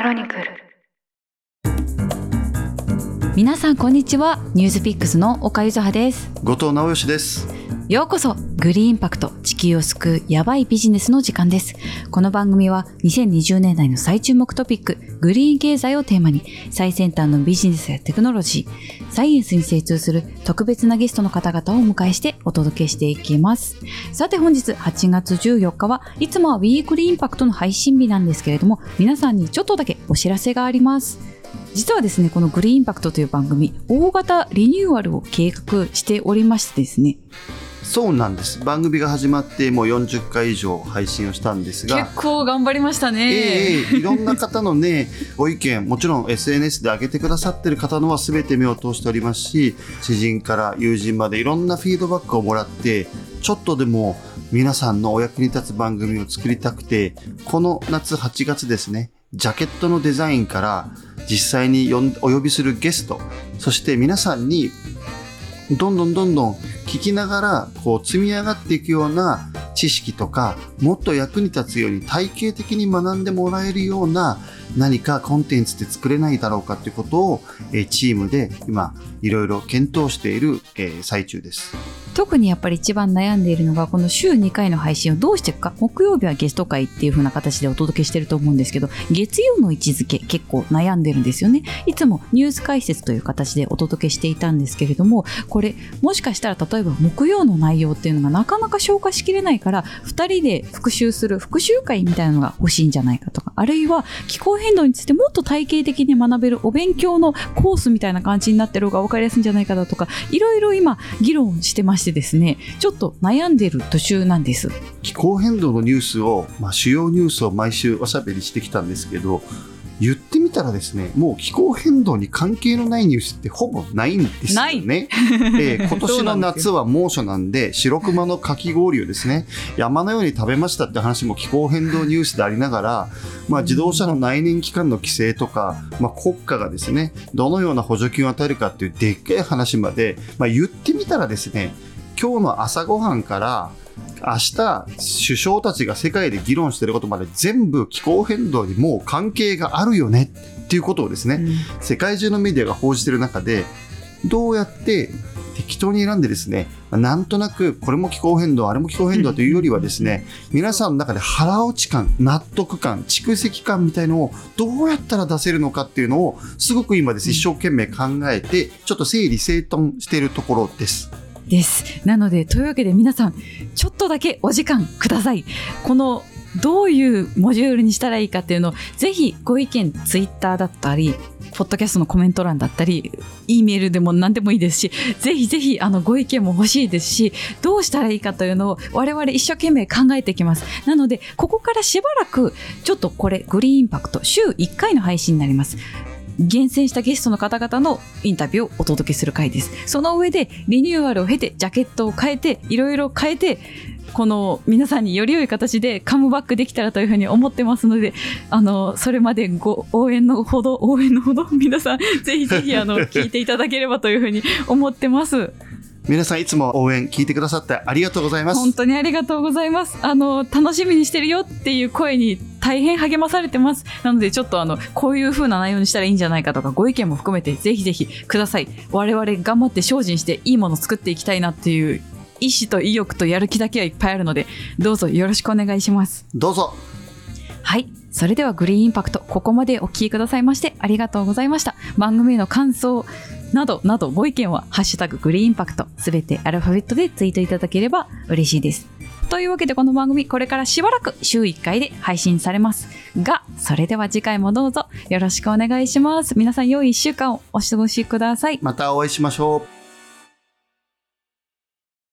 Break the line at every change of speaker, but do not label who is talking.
クロニクル。
皆さんこんにちは。ニュースピックスの岡ゆずはです。
後藤直義です
ようこそ。グリーンインパクト。地球を救うヤバいビジネスの時間です。この番組は2020年代の最注目トピックグリーン経済をテーマに最先端のビジネスやテクノロジーサイエンスに精通する特別なゲストの方々をお迎えしてお届けしていきます。さて本日8月14日はいつもはウィークリーインパクトの配信日なんですけれども皆さんにちょっとだけお知らせがあります。実はですね、このグリーンインパクトという番組、大型リニューアルを計画しておりましてですね。
そうなんです。番組が始まってもう40回以上配信をしたんですが。
結構頑張りましたね、
ええいろんな方のね ご意見もちろん SNS で上げてくださってる方のは全て目を通しておりますし知人から友人までいろんなフィードバックをもらってちょっとでも皆さんのお役に立つ番組を作りたくてこの夏8月ですねジャケットのデザインから実際にお呼びするゲストそして皆さんにどんどんどんどん聞きながらこう積み上がっていくような知識とかもっと役に立つように体系的に学んでもらえるような何かコンテンツって作れないだろうかということをチームで今いろいろ検討している最中です。
特にやっぱり一番悩んでいるのがこの週2回の配信をどうしていくか。木曜日はゲスト会っていう風な形でお届けしてると思うんですけど月曜の位置づけ結構悩んでるんですよね。いつもニュース解説という形でお届けしていたんですけれどもこれもしかしたら例えば木曜の内容っていうのがなかなか消化しきれないから2人で復習する復習会みたいなのが欲しいんじゃないかとかあるいは気候変動についてもっと体系的に学べるお勉強のコースみたいな感じになってる方が分かりやすいんじゃないかだとかいろいろ今議論してましてですねちょっと悩んでる途中なんです。
気候変動のニュースを、まあ、主要ニュースを毎週おしゃべりしてきたんですけど言ってみたらですね、もう気候変動に関係のないニュースってほぼないんですよね。えー、今年の夏は猛暑なんで、白熊のかき氷をですね、山のように食べましたって話も気候変動ニュースでありながら、まあ、自動車の内燃機関の規制とか、まあ、国家がですね、どのような補助金を与えるかっていうでっかい話まで、まあ、言ってみたらですね、今日の朝ごはんから明日首相たちが世界で議論していることまで全部気候変動にもう関係があるよねっていうことをですね、うん、世界中のメディアが報じている中でどうやって適当に選んでですねなんとなくこれも気候変動あれも気候変動というよりはですね、うん、皆さんの中で腹落ち感納得感蓄積感みたいのをどうやったら出せるのかっていうのをすごく今です一生懸命考えてちょっと整理整頓しているところです。
です。なので、というわけで皆さん、ちょっとだけお時間ください。このどういうモジュールにしたらいいかっていうのを、ぜひご意見、ツイッターだったり、ポッドキャストのコメント欄だったり、E メールでも何でもいいですし、ぜひぜひあのご意見も欲しいですし、どうしたらいいかというのを我々一生懸命考えていきます。なので、ここからしばらく、ちょっとこれ、グリーンインパクト、週1回の配信になります。厳選したゲストの方々のインタビューをお届けする回です。その上でリニューアルを経て、ジャケットを変えて、いろいろ変えて、この皆さんにより良い形でカムバックできたらというふうに思ってますので、あの、それまでご応援のほど、応援のほど、皆さん、ぜひぜひ、あの、聞いていただければというふうに思ってます。
皆さんいつも応援聞いてくださってありがとうございます。
本当にありがとうございます。あの、楽しみにしてるよっていう声に大変励まされてます。なのでちょっとあの、こういう風な内容にしたらいいんじゃないかとか、ご意見も含めてぜひぜひください。我々頑張って精進していいものを作っていきたいなっていう意志と意欲とやる気だけはいっぱいあるので、どうぞよろしくお願いします。
どうぞ。
はい。それではグリーンインパクト、ここまでお聞きくださいましてありがとうございました。番組への感想などなどご意見は、ハッシュタググリーンインパクト、すべてアルファベットでツイートいただければ嬉しいです。というわけでこの番組、これからしばらく週1回で配信されます。が、それでは次回もどうぞよろしくお願いします。皆さん良い1週間をお過ごしください。
またお会いしましょう。